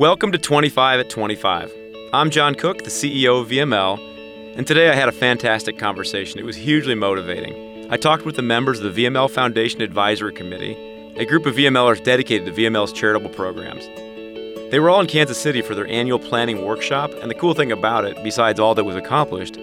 Welcome to 25 at 25. I'm John Cook, the CEO of VML, and today I had a fantastic conversation. It was hugely motivating. I talked with the members of the VML Foundation Advisory Committee, a group of VMLers dedicated to VML's charitable programs. They were all in Kansas City for their annual planning workshop, and the cool thing about it, besides all that was accomplished,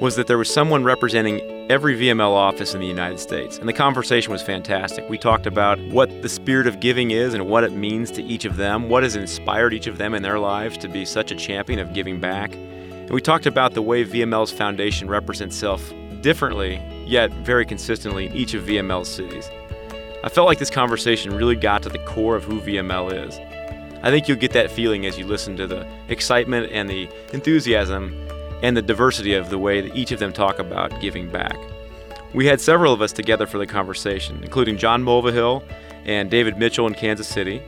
was that there was someone representing every VML office in the United States. And the conversation was fantastic. We talked about what the spirit of giving is and what it means to each of them, what has inspired each of them in their lives to be such a champion of giving back. And we talked about the way VML's foundation represents itself differently, yet very consistently in each of VML's cities. I felt like this conversation really got to the core of who VML is. I think you'll get that feeling as you listen to the excitement and the enthusiasm and the diversity of the way that each of them talk about giving back. We had several of us together for the conversation, including John Mulvihill and David Mitchell in Kansas City.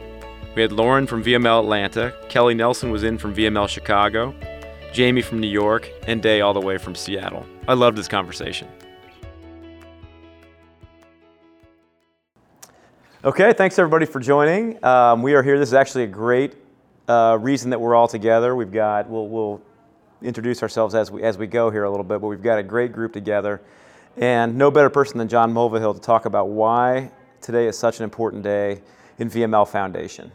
We had Lauren from VML Atlanta, Kelly Nelson was in from VML Chicago, Jamie from New York, and Day all the way from Seattle. I loved this conversation. Okay, thanks everybody for joining. Um, we are here. This is actually a great uh, reason that we're all together. We've got, we'll, we'll introduce ourselves as we, as we go here a little bit, but we've got a great group together. And no better person than John Mulvihill to talk about why today is such an important day in VML Foundation.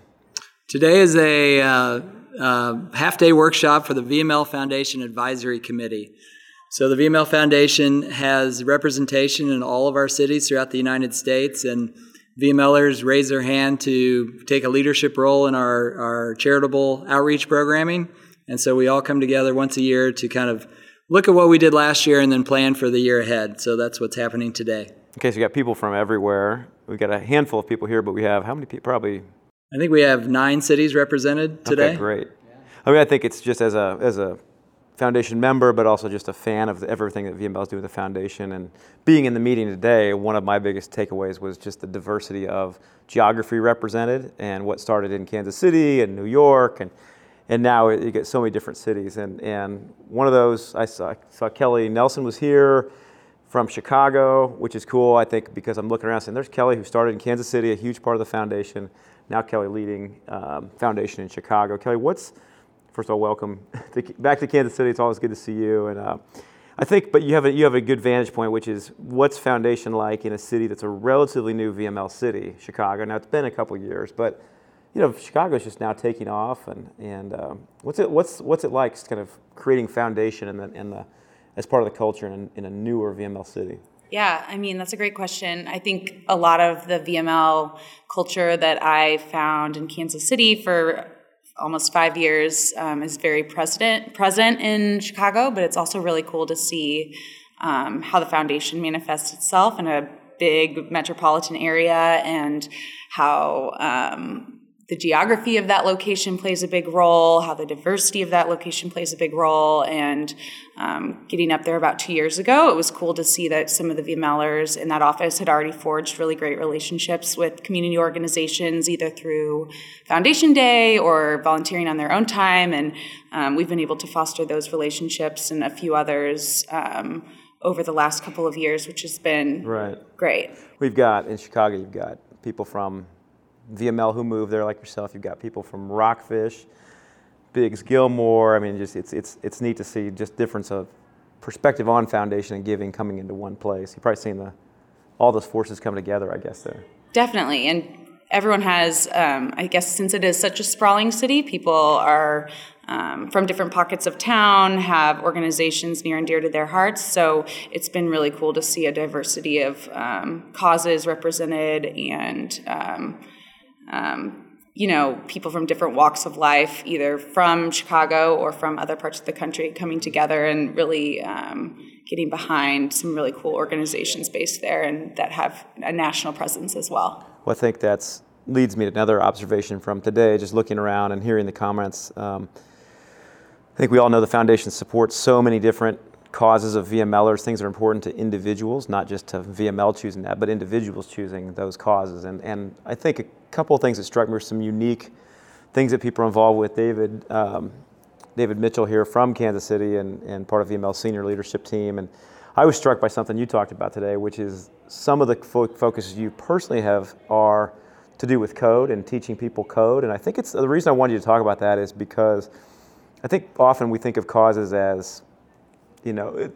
Today is a uh, uh, half day workshop for the VML Foundation Advisory Committee. So, the VML Foundation has representation in all of our cities throughout the United States, and VMLers raise their hand to take a leadership role in our, our charitable outreach programming. And so we all come together once a year to kind of look at what we did last year and then plan for the year ahead. So that's what's happening today. Okay, so you got people from everywhere. We've got a handful of people here, but we have how many people? Probably. I think we have nine cities represented today. Okay, great. I mean, I think it's just as a as a foundation member, but also just a fan of everything that VML is doing with the foundation. And being in the meeting today, one of my biggest takeaways was just the diversity of geography represented and what started in Kansas City and New York and and now you get so many different cities. And, and one of those, I saw, saw Kelly Nelson was here from Chicago, which is cool, I think, because I'm looking around saying, there's Kelly who started in Kansas City, a huge part of the foundation. Now Kelly leading um, foundation in Chicago. Kelly, what's, first of all, welcome to, back to Kansas City. It's always good to see you. And uh, I think, but you have, a, you have a good vantage point, which is what's foundation like in a city that's a relatively new VML city, Chicago. Now, it's been a couple years, but you know, Chicago's just now taking off, and and um, what's it what's what's it like, kind of creating foundation in the the as part of the culture in in a newer VML city? Yeah, I mean that's a great question. I think a lot of the VML culture that I found in Kansas City for almost five years um, is very present present in Chicago, but it's also really cool to see um, how the foundation manifests itself in a big metropolitan area and how um, the geography of that location plays a big role, how the diversity of that location plays a big role. And um, getting up there about two years ago, it was cool to see that some of the VMLers in that office had already forged really great relationships with community organizations, either through Foundation Day or volunteering on their own time. And um, we've been able to foster those relationships and a few others. Um, over the last couple of years, which has been right. great. We've got in Chicago, you've got people from VML who moved there, like yourself. You've got people from Rockfish, Biggs, Gilmore. I mean, just it's it's it's neat to see just difference of perspective on foundation and giving coming into one place. You've probably seen the all those forces come together, I guess. There. Definitely, and everyone has. Um, I guess since it is such a sprawling city, people are. Um, from different pockets of town, have organizations near and dear to their hearts. So it's been really cool to see a diversity of um, causes represented and um, um, you know, people from different walks of life, either from Chicago or from other parts of the country, coming together and really um, getting behind some really cool organizations based there and that have a national presence as well. Well, I think that leads me to another observation from today, just looking around and hearing the comments. Um, I think we all know the foundation supports so many different causes of VMLers, things that are important to individuals, not just to VML choosing that, but individuals choosing those causes. And, and I think couple of things that struck me were some unique things that people are involved with. David, um, David Mitchell here from Kansas City and, and part of VML senior leadership team. And I was struck by something you talked about today, which is some of the fo- focuses you personally have are to do with code and teaching people code. And I think it's the reason I wanted you to talk about that is because I think often we think of causes as, you know,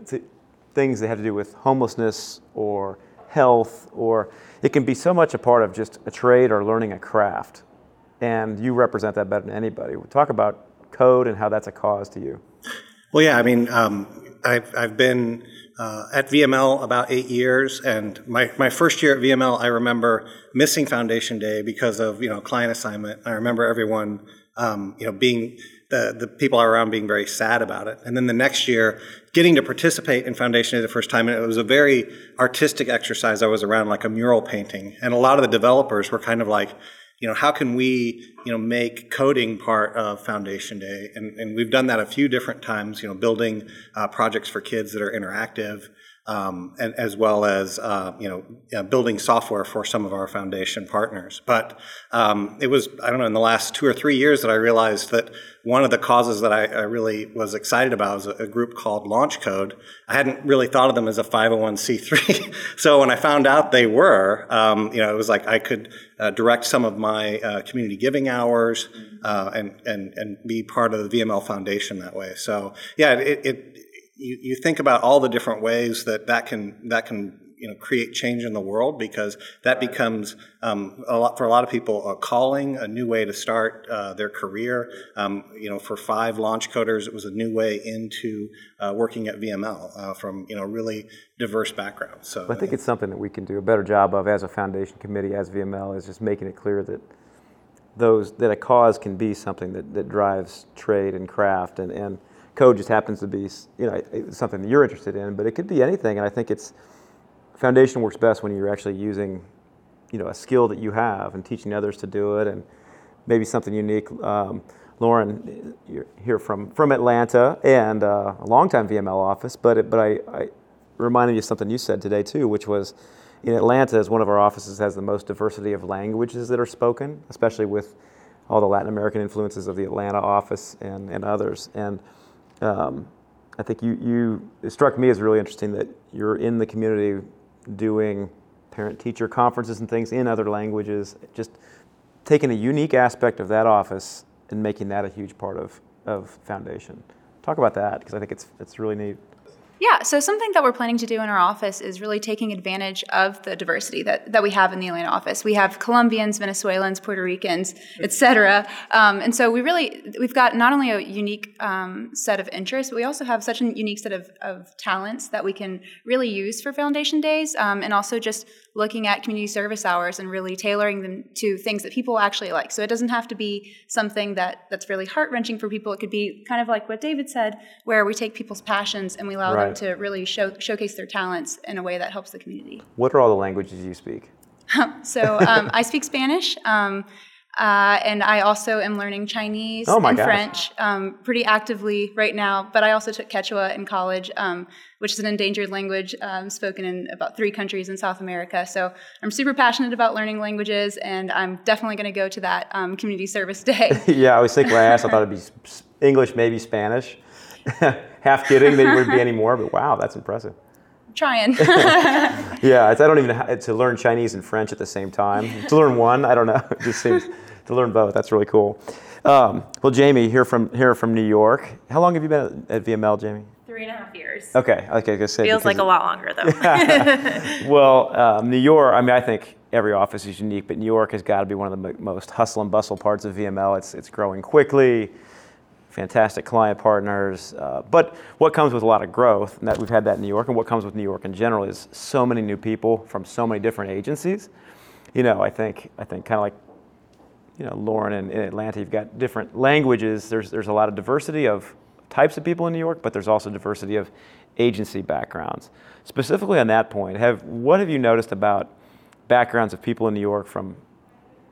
things that have to do with homelessness or health, or it can be so much a part of just a trade or learning a craft. And you represent that better than anybody. Talk about code and how that's a cause to you. Well, yeah, I mean, um, I've, I've been uh, at VML about eight years, and my, my first year at VML, I remember missing Foundation Day because of you know client assignment. I remember everyone um, you know being the the people around being very sad about it, and then the next year getting to participate in Foundation Day the first time, and it was a very artistic exercise. I was around like a mural painting, and a lot of the developers were kind of like you know, how can we, you know, make coding part of Foundation Day? And, and we've done that a few different times, you know, building uh, projects for kids that are interactive, um, and as well as uh, you know uh, building software for some of our foundation partners. But um, it was I don't know in the last two or three years that I realized that one of the causes that I, I really was excited about was a, a, group called Launch Code. I hadn't really thought of them as a 501c3, so when I found out they were, um, you know, it was like I could uh, direct some of my uh, community giving hours uh, and and and be part of the VML Foundation that way. So yeah, it, it you, you think about all the different ways that that can that can you know create change in the world because that becomes um, a lot for a lot of people a calling, a new way to start uh, their career. Um, you know, for five launch coders, it was a new way into uh, working at VML uh, from you know really diverse backgrounds. So I think it's something that we can do a better job of as a foundation committee, as VML, is just making it clear that those that a cause can be something that, that drives trade and craft and, and code just happens to be you know something that you're interested in, but it could be anything. And I think it's foundation works best when you're actually using you know a skill that you have and teaching others to do it, and maybe something unique. Um, Lauren, you're here from from Atlanta and uh, a longtime VML office, but it, but I, I reminded you of something you said today too, which was in Atlanta, as one of our offices has the most diversity of languages that are spoken, especially with all the Latin American influences of the Atlanta office and, and others. And um, I think you, you, it struck me as really interesting that you're in the community doing parent teacher conferences and things in other languages, just taking a unique aspect of that office and making that a huge part of, of Foundation. Talk about that because I think it's, it's really neat. Yeah, so something that we're planning to do in our office is really taking advantage of the diversity that, that we have in the Atlanta office. We have Colombians, Venezuelans, Puerto Ricans, et cetera. Um, and so we really, we've got not only a unique um, set of interests, but we also have such a unique set of, of talents that we can really use for Foundation Days um, and also just looking at community service hours and really tailoring them to things that people actually like. So it doesn't have to be something that that's really heart wrenching for people. It could be kind of like what David said, where we take people's passions and we allow right. them to really show, showcase their talents in a way that helps the community. What are all the languages you speak? so um, I speak Spanish. Um, uh, and I also am learning Chinese oh and gosh. French um, pretty actively right now. But I also took Quechua in college, um, which is an endangered language um, spoken in about three countries in South America. So I'm super passionate about learning languages, and I'm definitely going to go to that um, community service day. yeah, I was thinking when I asked, I thought it'd be English, maybe Spanish. Half kidding that it wouldn't be anymore, but wow, that's impressive trying. yeah, I don't even have to learn Chinese and French at the same time. to learn one, I don't know. It just seems to learn both. That's really cool. Um, well, Jamie, here from here from New York. How long have you been at, at VML, Jamie? Three and a half years. Okay, okay, I say feels like a lot longer though. well, um, New York. I mean, I think every office is unique, but New York has got to be one of the most hustle and bustle parts of VML. It's it's growing quickly fantastic client partners. Uh, but what comes with a lot of growth, and that we've had that in New York, and what comes with New York in general is so many new people from so many different agencies. You know, I think I think kind of like you know Lauren in, in Atlanta, you've got different languages. There's there's a lot of diversity of types of people in New York, but there's also diversity of agency backgrounds. Specifically on that point, have what have you noticed about backgrounds of people in New York from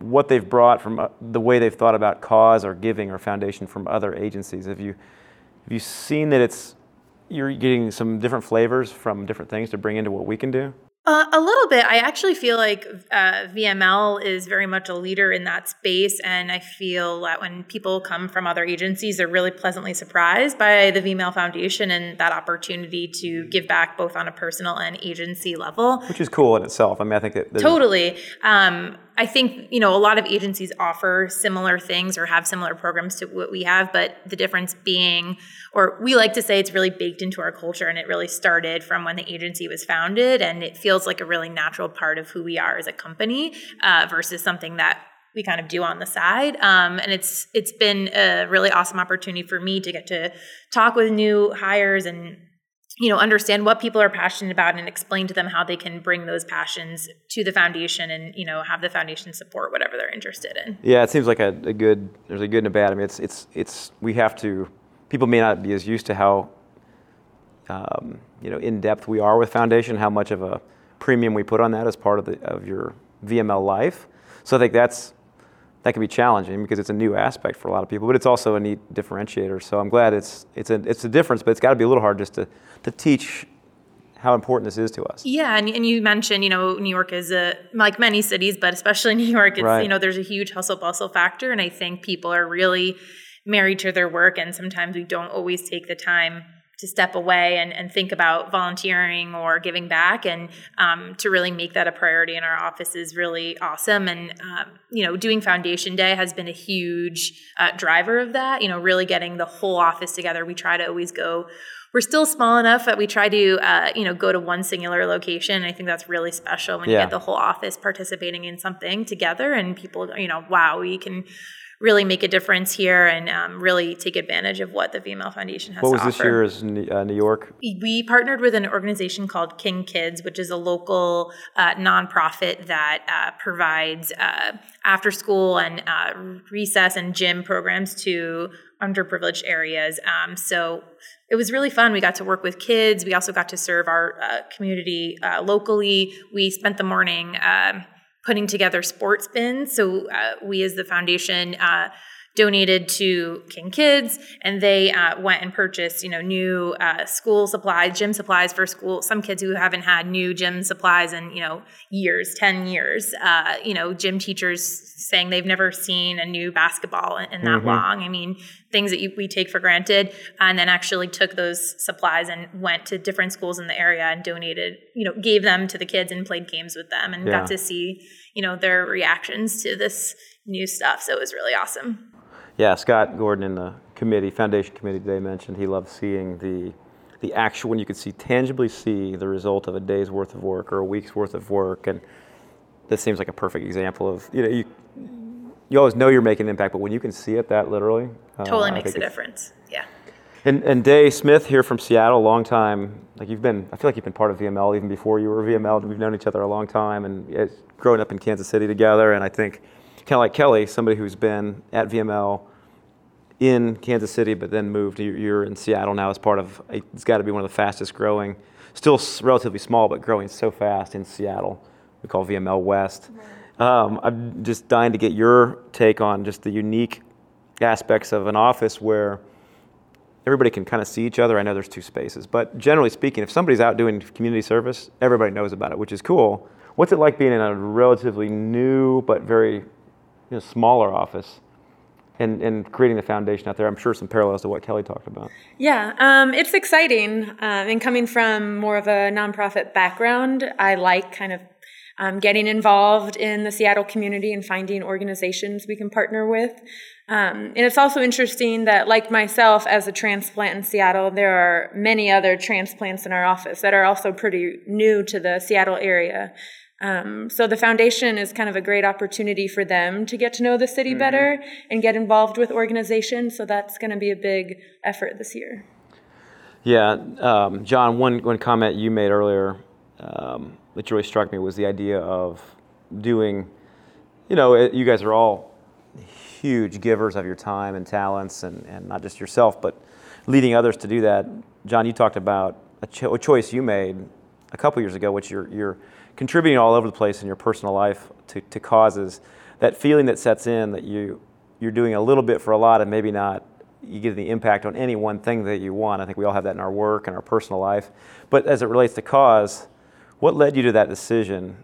what they've brought from uh, the way they've thought about cause or giving or foundation from other agencies. Have you have you seen that it's you're getting some different flavors from different things to bring into what we can do? Uh, a little bit. I actually feel like uh, VML is very much a leader in that space. And I feel that when people come from other agencies, they're really pleasantly surprised by the VML Foundation and that opportunity to give back both on a personal and agency level. Which is cool in itself. I mean, I think that. Totally. Um, I think you know a lot of agencies offer similar things or have similar programs to what we have, but the difference being, or we like to say, it's really baked into our culture, and it really started from when the agency was founded, and it feels like a really natural part of who we are as a company uh, versus something that we kind of do on the side. Um, and it's it's been a really awesome opportunity for me to get to talk with new hires and you know understand what people are passionate about and explain to them how they can bring those passions to the foundation and you know have the foundation support whatever they're interested in. Yeah it seems like a, a good there's a good and a bad. I mean it's it's it's we have to people may not be as used to how um, you know in depth we are with foundation how much of a premium we put on that as part of the of your vml life. So i think that's that can be challenging because it's a new aspect for a lot of people, but it's also a neat differentiator. So I'm glad it's it's a it's a difference, but it's got to be a little hard just to to teach how important this is to us. Yeah, and, and you mentioned, you know, New York is a like many cities, but especially New York, it's right. you know, there's a huge hustle bustle factor, and I think people are really married to their work, and sometimes we don't always take the time to step away and, and think about volunteering or giving back. And um, to really make that a priority in our office is really awesome. And um, you know doing foundation day has been a huge uh, driver of that you know really getting the whole office together. We try to always go we're still small enough that we try to uh, you know go to one singular location. I think that's really special when yeah. you get the whole office participating in something together and people you know wow we can really make a difference here and um, really take advantage of what the VML Foundation has what was this year as uh, New York? We partnered with an organization called King Kids, which is a local uh, nonprofit that uh, provides uh, after school and uh, recess and gym programs to underprivileged areas. Um, so it was really fun. We got to work with kids. We also got to serve our uh, community locally. We spent the morning um, putting together sports bins. So uh, we, as the foundation, uh, donated to King Kids, and they uh, went and purchased, you know, new uh, school supplies, gym supplies for school. Some kids who haven't had new gym supplies in, you know, years, ten years. Uh, you know, gym teachers saying they've never seen a new basketball in, in that mm-hmm. long. I mean, things that you, we take for granted, and then actually took those supplies and went to different schools in the area and donated, you know, gave them to the kids and played games with them, and yeah. got to see, you know, their reactions to this new stuff. So it was really awesome. Yeah, Scott Gordon in the committee, foundation committee today mentioned he loved seeing the the actual when you could see tangibly see the result of a day's worth of work or a week's worth of work, and this seems like a perfect example of you know you you always know you're making an impact, but when you can see it that literally, uh, totally uh, makes a difference. Yeah. And, and Day Smith here from Seattle, long time. Like you've been, I feel like you've been part of VML even before you were VML. We've known each other a long time, and growing up in Kansas City together. And I think kind of like Kelly, somebody who's been at VML in Kansas City, but then moved. You're in Seattle now as part of. It's got to be one of the fastest growing, still relatively small, but growing so fast in Seattle. We call VML West. Um, I'm just dying to get your take on just the unique aspects of an office where everybody can kind of see each other. I know there's two spaces, but generally speaking, if somebody's out doing community service, everybody knows about it, which is cool. What's it like being in a relatively new but very you know, smaller office and, and creating the foundation out there. I'm sure some parallels to what Kelly talked about. Yeah, um, it's exciting. Um, and coming from more of a nonprofit background, I like kind of um, getting involved in the Seattle community and finding organizations we can partner with. Um, and it's also interesting that, like myself, as a transplant in Seattle, there are many other transplants in our office that are also pretty new to the Seattle area. Um, so the foundation is kind of a great opportunity for them to get to know the city mm-hmm. better and get involved with organizations. So that's going to be a big effort this year. Yeah, um, John. One one comment you made earlier um, that really struck me was the idea of doing. You know, it, you guys are all huge givers of your time and talents, and, and not just yourself, but leading others to do that. John, you talked about a, cho- a choice you made a couple years ago, which you're, you're contributing all over the place in your personal life to, to causes, that feeling that sets in that you, you're doing a little bit for a lot and maybe not you get the impact on any one thing that you want. I think we all have that in our work and our personal life. But as it relates to cause, what led you to that decision?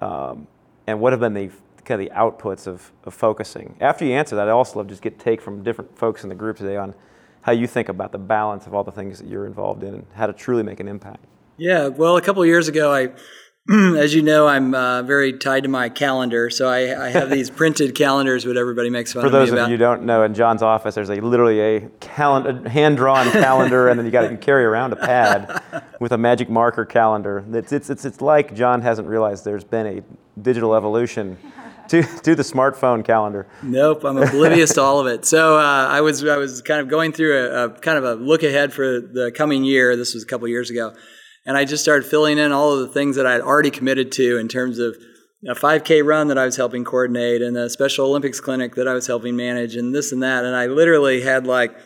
Um, and what have been the kind of the outputs of, of focusing? After you answer that, I also love just get take from different folks in the group today on how you think about the balance of all the things that you're involved in and how to truly make an impact. Yeah, well, a couple years ago, I as you know, I'm uh, very tied to my calendar, so I, I have these printed calendars. What everybody makes fun For of those me about. of you who don't know, in John's office, there's a literally a calendar, hand-drawn calendar, and then you got to carry around a pad with a magic marker calendar. It's, it's, it's, it's like John hasn't realized there's been a digital evolution to, to the smartphone calendar. Nope, I'm oblivious to all of it. So uh, I was I was kind of going through a, a kind of a look ahead for the coming year. This was a couple years ago, and I just started filling in all of the things that I had already committed to in terms of a 5K run that I was helping coordinate and a Special Olympics clinic that I was helping manage and this and that. And I literally had like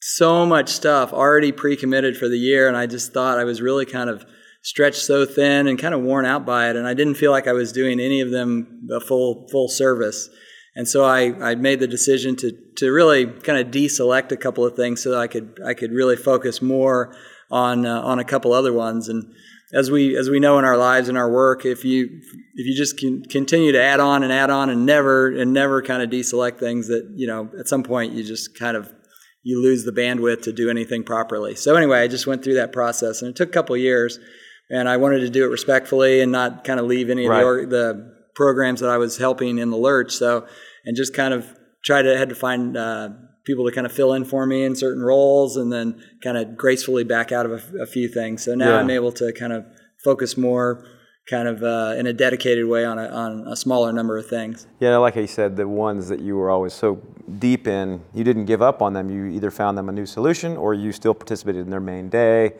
so much stuff already pre-committed for the year, and I just thought I was really kind of stretched so thin and kind of worn out by it, and I didn't feel like I was doing any of them a full full service. And so I, I made the decision to to really kind of deselect a couple of things so that I could I could really focus more on uh, on a couple other ones. And as we as we know in our lives and our work, if you if you just can continue to add on and add on and never and never kind of deselect things that you know at some point you just kind of you lose the bandwidth to do anything properly. So anyway, I just went through that process, and it took a couple of years, and I wanted to do it respectfully and not kind of leave any of the, the programs that I was helping in the lurch. So and just kind of try to had to find uh, people to kind of fill in for me in certain roles, and then kind of gracefully back out of a, a few things. So now Yeah. I'm able to kind of focus more. Kind of uh, in a dedicated way on a, on a smaller number of things. Yeah, like I said the ones that you were always so deep in, you didn't give up on them. You either found them a new solution or you still participated in their main day,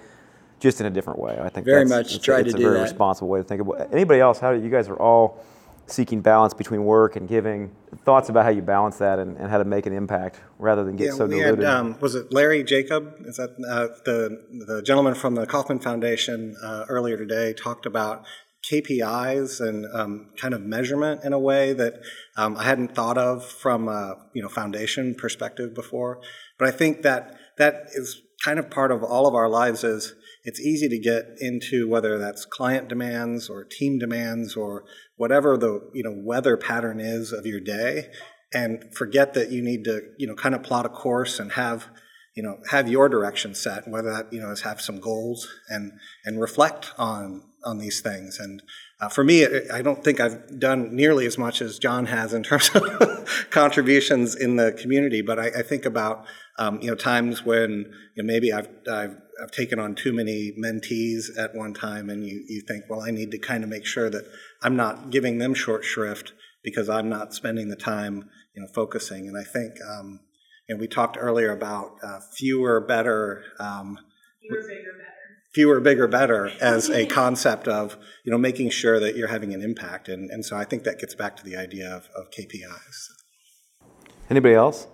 just in a different way. I think Very much it's tried a, it's to a do very that. responsible way to think about. Anybody else? How do you guys are all seeking balance between work and giving? Thoughts about how you balance that and, and how to make an impact rather than get Yeah, so diluted. had, um, was it Larry Jacob? Is that uh, the the gentleman from the Kauffman Foundation uh, earlier today talked about KPIs and um, kind of measurement in a way that um, I hadn't thought of from a you know foundation perspective before. But I think that that is kind of part of all of our lives. Is it's easy to get into whether that's client demands or team demands or whatever the you know weather pattern is of your day, and forget that you need to you know kind of plot a course and have you know have your direction set, whether that you know is have some goals and and reflect on on these things. And uh, for me, I don't think I've done nearly as much as John has in terms of contributions in the community, but I, I think about um, you know times when you know, maybe I've, I've I've taken on too many mentees at one time, and you you think, well, I need to kind of make sure that I'm not giving them short shrift because I'm not spending the time you know focusing. And I think. Um, and we talked earlier about uh, fewer, better, um, fewer, bigger, better as a concept of you know making sure that you're having an impact, and and so I think that gets back to the idea of, of KPIs. Anybody else?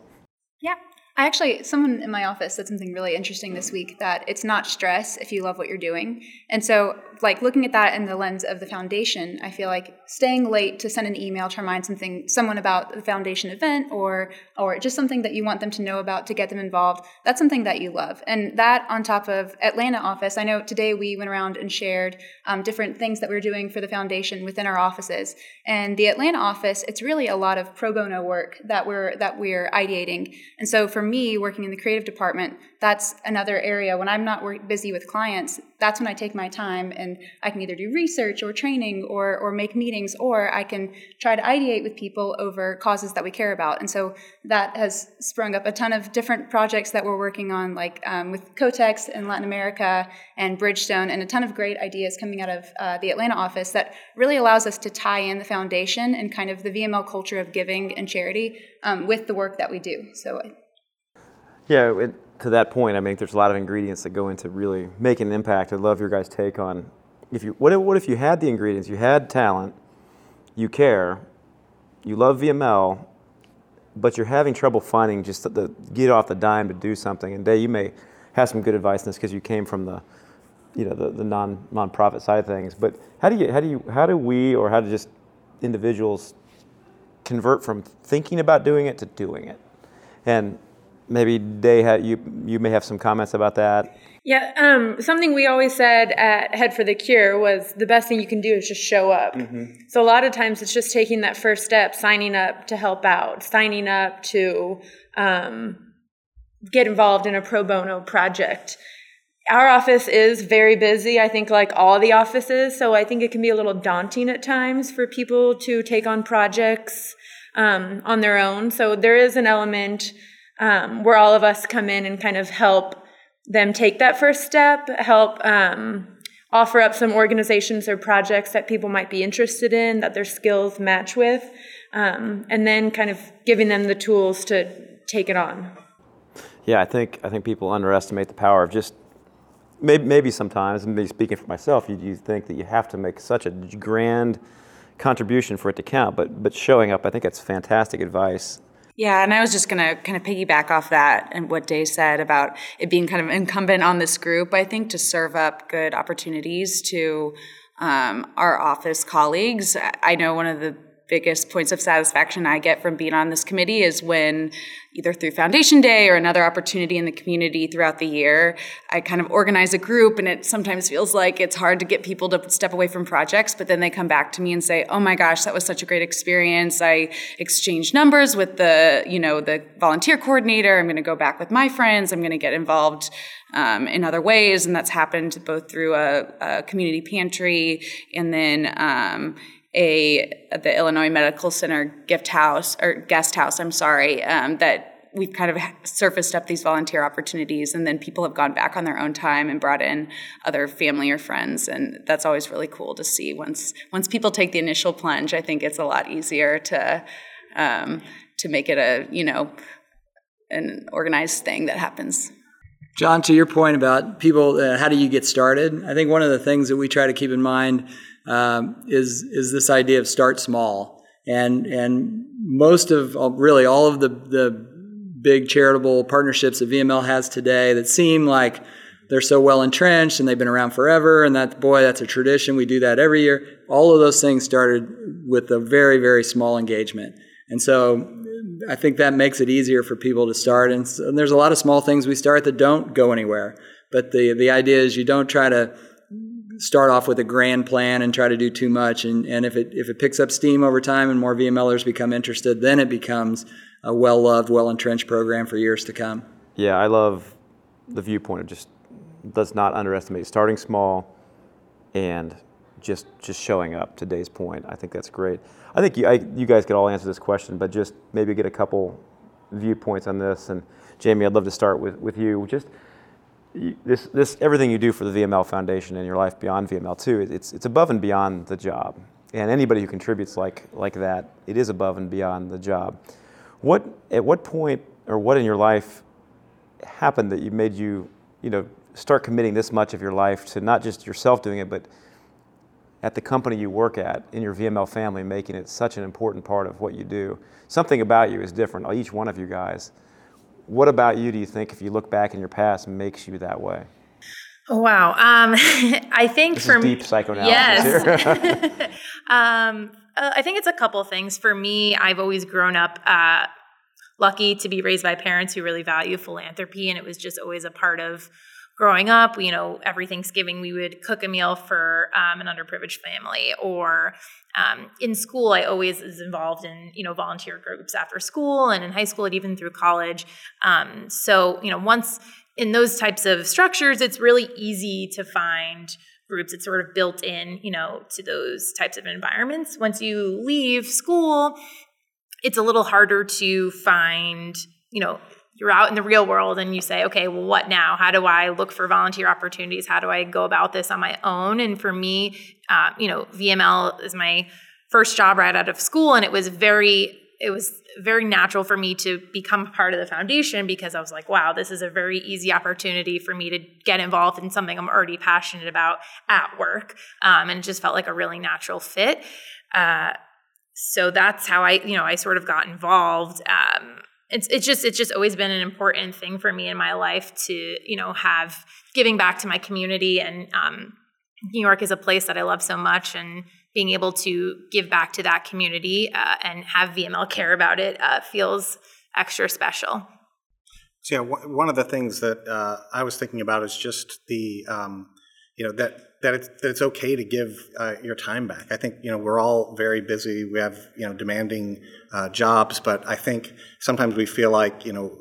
Yeah. I actually, someone in my office said something really interesting this week that it's not stress if you love what you're doing. And so, like, looking at that in the lens of the foundation, I feel like staying late to send an email to remind something, someone about the foundation event or, or just something that you want them to know about to get them involved, that's something that you love. And that on top of Atlanta office, I know today we went around and shared um, different things that we are doing for the foundation within our offices. And the Atlanta office, it's really a lot of pro bono work that we're that we're ideating. And so for me, working in the creative department, that's another area when I'm not work- busy with clients. That's when I take my time and I can either do research or training or or make meetings or I can try to ideate with people over causes that we care about. And so that has sprung up a ton of different projects that we're working on, like um, with Kotex in Latin America and Bridgestone, and a ton of great ideas coming out of uh, the Atlanta office that really allows us to tie in the foundation and kind of the VML culture of giving and charity um, with the work that we do. So Yeah, it, to that point, I mean, there's a lot of ingredients that go into really making an impact. I'd love your guys' take on if you what if, what if you had the ingredients, you had talent, you care, you love VML, but you're having trouble finding just the, the get off the dime to do something. And Day, you may have some good advice on this because you came from the you know the, the non nonprofit side of things. But how do you how do you how do we or how do just individuals convert from thinking about doing it to doing it? And maybe Day, ha- you you may have some comments about that. Yeah, um, something we always said at Head for the Cure was the best thing you can do is just show up. So a lot of times it's just taking that first step, signing up to help out, signing up to um, get involved in a pro bono project. our office is very busy, I think, like all the offices. So I think it can be a little daunting at times for people to take on projects um, on their own. So there is an element um, where all of us come in and kind of help them take that first step, help um, offer up some organizations or projects that people might be interested in, that their skills match with, um, and then kind of giving them the tools to take it on. Yeah, I think I think people underestimate the power of just maybe, maybe sometimes, maybe speaking for myself, you, you think that you have to make such a grand contribution for it to count. But but showing up, I think that's fantastic advice. Yeah, and I was just going to kind of piggyback off that and what Day said about it being kind of incumbent on this group, I think, to serve up good opportunities to um, our office colleagues. I know one of the biggest points of satisfaction I get from being on this committee is when either through Foundation Day or another opportunity in the community throughout the year, I kind of organize a group and it sometimes feels like it's hard to get people to step away from projects, but then they come back to me and say, "Oh my gosh, that was such a great experience. I exchanged numbers with the, you know, the volunteer coordinator. I'm going to go back with my friends. I'm going to get involved um, in other ways." And that's happened both through a, a community pantry and then um, a the Illinois Medical Center gift house or guest house. I'm sorry um, that we've kind of surfaced up these volunteer opportunities, and then people have gone back on their own time and brought in other family or friends, and that's always really cool to see. Once once people take the initial plunge, I think it's a lot easier to um, to make it a you know an organized thing that happens. John, to your point about people, uh, how do you get started? I think one of the things that we try to keep in mind um, is is this idea of start small, and and most of really all of the the big charitable partnerships that VML has today that seem like they're so well entrenched and they've been around forever, and that boy, that's a tradition. We do that every year. All of those things started with a very very small engagement, and so I think that makes it easier for people to start. And, so, and there's a lot of small things we start that don't go anywhere. But the the idea is you don't try to start off with a grand plan and try to do too much. And, and if, it, if it picks up steam over time and more VMLers become interested, then it becomes a well loved, well entrenched program for years to come. Yeah, I love the viewpoint of just does not underestimate starting small and just just showing up. To Day's point, I think that's great. I think you, I, you guys could all answer this question, but just maybe get a couple viewpoints on this. And Jamie, I'd love to start with, with you. Just this, this, everything you do for the VML Foundation and your life beyond VML too, it's, it's above and beyond the job. And anybody who contributes like, like that, it is above and beyond the job. What, at what point or what in your life happened that you made you, you know, start committing this much of your life to not just yourself doing it, but at the company you work at, in your VML family, making it such an important part of what you do? Something about you is different, each one of you guys. What about you do you think, if you look back in your past, makes you that way? Oh, wow. Um, I think this for deep psychoanalysis yes. um, uh, I think it's a couple things. For me, I've always grown up uh, lucky to be raised by parents who really value philanthropy, and it was just always a part of growing up, you know, every Thanksgiving we would cook a meal for um, an underprivileged family. Or um, in school, I always was involved in, you know, volunteer groups after school and in high school and even through college. Um, so, you know, once in those types of structures, it's really easy to find groups. It's sort of built in, you know, to those types of environments. Once you leave school, it's a little harder to find, you know, you're out in the real world and you say, okay, well, what now? How do I look for volunteer opportunities? How do I go about this on my own? And for me, uh, you know, VML is my first job right out of school, and it was very, it was very natural for me to become part of the foundation because I was like, wow, this is a very easy opportunity for me to get involved in something I'm already passionate about at work, um, and it just felt like a really natural fit. Uh, so that's how I, you know, I sort of got involved. Um, it's it's just it's just always been an important thing for me in my life to you know have giving back to my community and um, New York is a place that I love so much and being able to give back to that community uh, and have VML care about it uh, feels extra special. So yeah, w- one of the things that uh, I was thinking about is just the um, you know that that it's, that it's okay to give uh, your time back. I think you know we're all very busy. We have you know demanding uh, jobs, but I think sometimes we feel like you know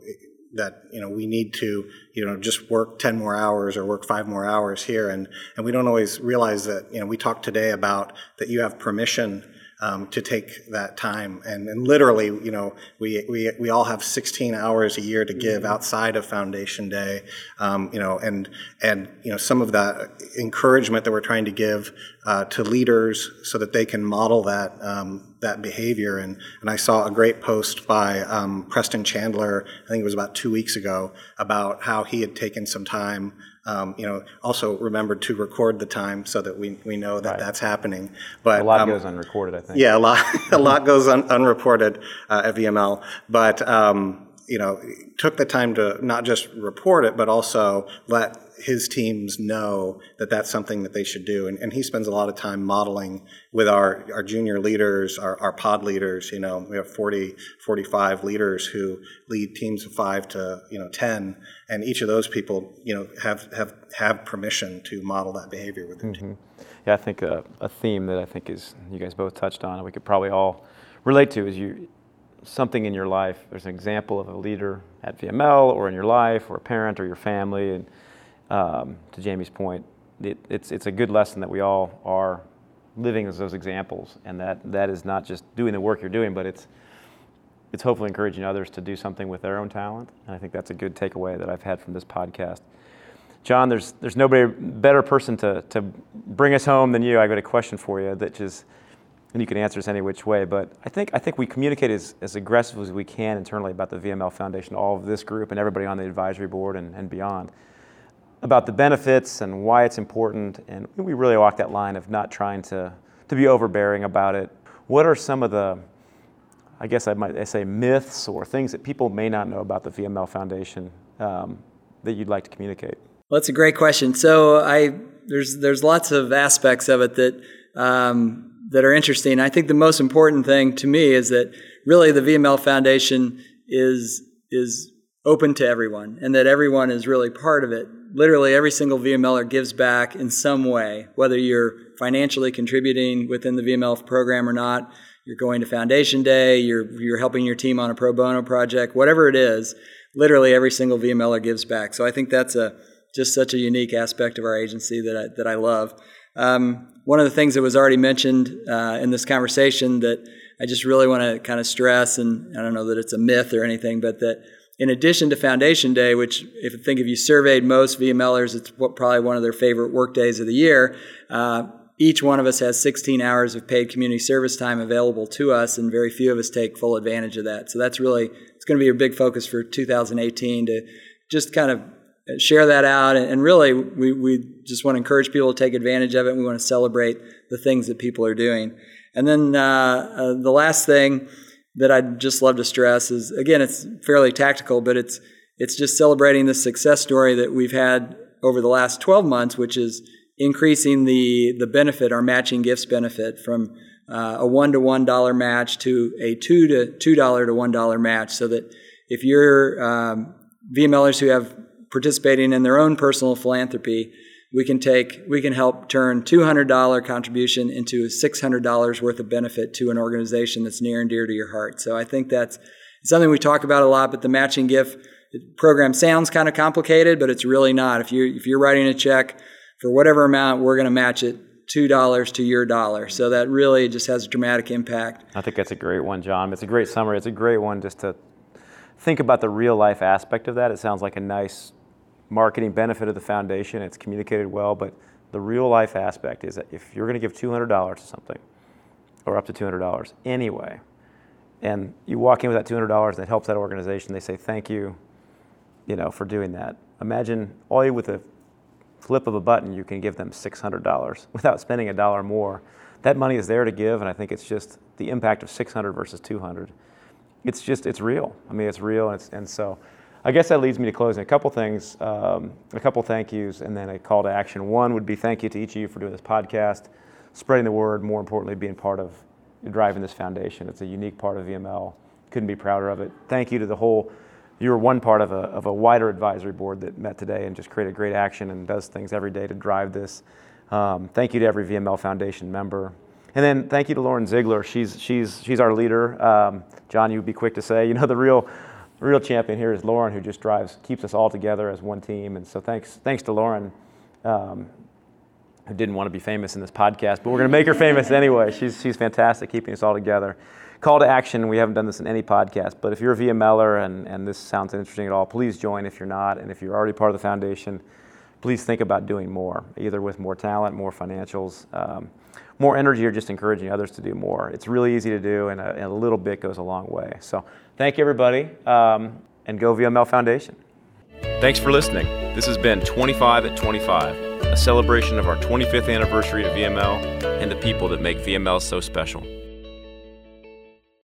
that you know we need to you know just work 10 more hours or work five more hours here and and we don't always realize that you know we talked today about that you have permission um, to take that time. And, and, literally, you know, we, we, we all have 16 hours a year to give mm-hmm. outside of Foundation Day, um, you know, and, and, you know, some of that encouragement that we're trying to give uh, to leaders so that they can model that, um, that behavior. And, and I saw a great post by um, Preston Chandler, I think it was about two weeks ago, about how he had taken some time um, you know, also remembered to record the time so that we, we know that right. that's happening. But a lot um, goes unrecorded, I think. Yeah, a lot a lot goes un, unreported uh, at VML. But um, you know, took the time to not just report it, but also let his teams know that that's something that they should do. And, and he spends a lot of time modeling with our, our junior leaders, our, our pod leaders. You know, we have 40, 45 leaders who lead teams of five to, you know, 10. And each of those people, you know, have, have, have permission to model that behavior with their mm-hmm. team. Yeah, I think a, a theme that I think is, you guys both touched on, and we could probably all relate to is you, something in your life, there's an example of a leader at VML or in your life or a parent or your family, and um, to Jamie's point, it, it's, it's a good lesson that we all are living as those examples, and that, that is not just doing the work you're doing, but it's, it's hopefully encouraging others to do something with their own talent. And I think that's a good takeaway that I've had from this podcast. John, there's, there's nobody better person to, to bring us home than you. I've got a question for you that just, and you can answer this any which way, but I think, I think we communicate as, as aggressively as we can internally about the VML Foundation, all of this group and everybody on the advisory board and, and beyond about the benefits and why it's important. And we really walk that line of not trying to, to be overbearing about it. What are some of the, I guess I might say, myths or things that people may not know about the VML Foundation um, that you'd like to communicate? Well, that's a great question. So I there's there's lots of aspects of it that um, that are interesting. I think the most important thing to me is that really the VML Foundation is is open to everyone, and that everyone is really part of it literally every single VMLer gives back in some way, whether you're financially contributing within the VML program or not, you're going to Foundation Day, you're, you're helping your team on a pro bono project, whatever it is, literally every single VMLer gives back. So I think that's a just such a unique aspect of our agency that I, that I love. Um, one of the things that was already mentioned uh, in this conversation that I just really want to kind of stress, and I don't know that it's a myth or anything, but that in addition to Foundation Day, which if I think if you surveyed most VMLers, it's what, probably one of their favorite work days of the year. Uh, each one of us has 16 hours of paid community service time available to us, and very few of us take full advantage of that. So that's really it's going to be a big focus for 2018 to just kind of share that out, and, really we, we just want to encourage people to take advantage of it. We want to celebrate the things that people are doing. And then uh, uh, the last thing that I'd just love to stress is again, it's fairly tactical, but it's it's just celebrating the success story that we've had over the last 12 months, which is increasing the the benefit, our matching gifts benefit, from uh, a one to one dollar match to a two to two dollar to one dollar match, so that if you're um, VMLers who have participating in their own personal philanthropy, we can take we can help turn $200 contribution into $600 worth of benefit to an organization that's near and dear to your heart. So i think that's something we talk about a lot but the matching gift program sounds kind of complicated but it's really not. If you if you're writing a check for whatever amount we're going to match it two dollars to your dollar. So that really just has a dramatic impact. I think that's a great one john. It's a great summary. It's a great one just to think about the real life aspect of that. It sounds like a nice marketing benefit of the foundation. It's communicated well, but the real life aspect is that if you're going to give $200 to something, or up to $200 anyway, and you walk in with that $200 and it helps that organization, they say thank you, you know, for doing that. Imagine all you with a flip of a button, you can give them $600 without spending a dollar more. That money is there to give, and I think it's just the impact of 600 versus 200. It's just it's real. I mean, it's real, and, it's, and so I guess that leads me to closing. A couple things, um, a couple thank yous, and then a call to action. One would be thank you to each of you for doing this podcast, spreading the word, more importantly, being part of driving this foundation. It's a unique part of VML. Couldn't be prouder of it. Thank you to the whole, you're one part of a, of a wider advisory board that met today and just created great action and does things every day to drive this. Um, thank you to every VML Foundation member. And then thank you to Lauren Ziegler. She's, she's, she's our leader. Um, John, you'd be quick to say, you know, the real real champion here is Lauren, who just drives, keeps us all together as one team. And so thanks, thanks to Lauren, um, who didn't want to be famous in this podcast, but we're going to make her famous anyway. She's, she's fantastic keeping us all together. Call to action, we haven't done this in any podcast, but if you're a VMLer and, and this sounds interesting at all, please join if you're not. And if you're already part of the foundation, please think about doing more, either with more talent, more financials, um, more energy, or just encouraging others to do more. It's really easy to do, and a, and a little bit goes a long way. So thank you, everybody, um, and go VML Foundation. Thanks for listening. This has been 25 at 25, a celebration of our 25th anniversary of VML and the people that make VML so special.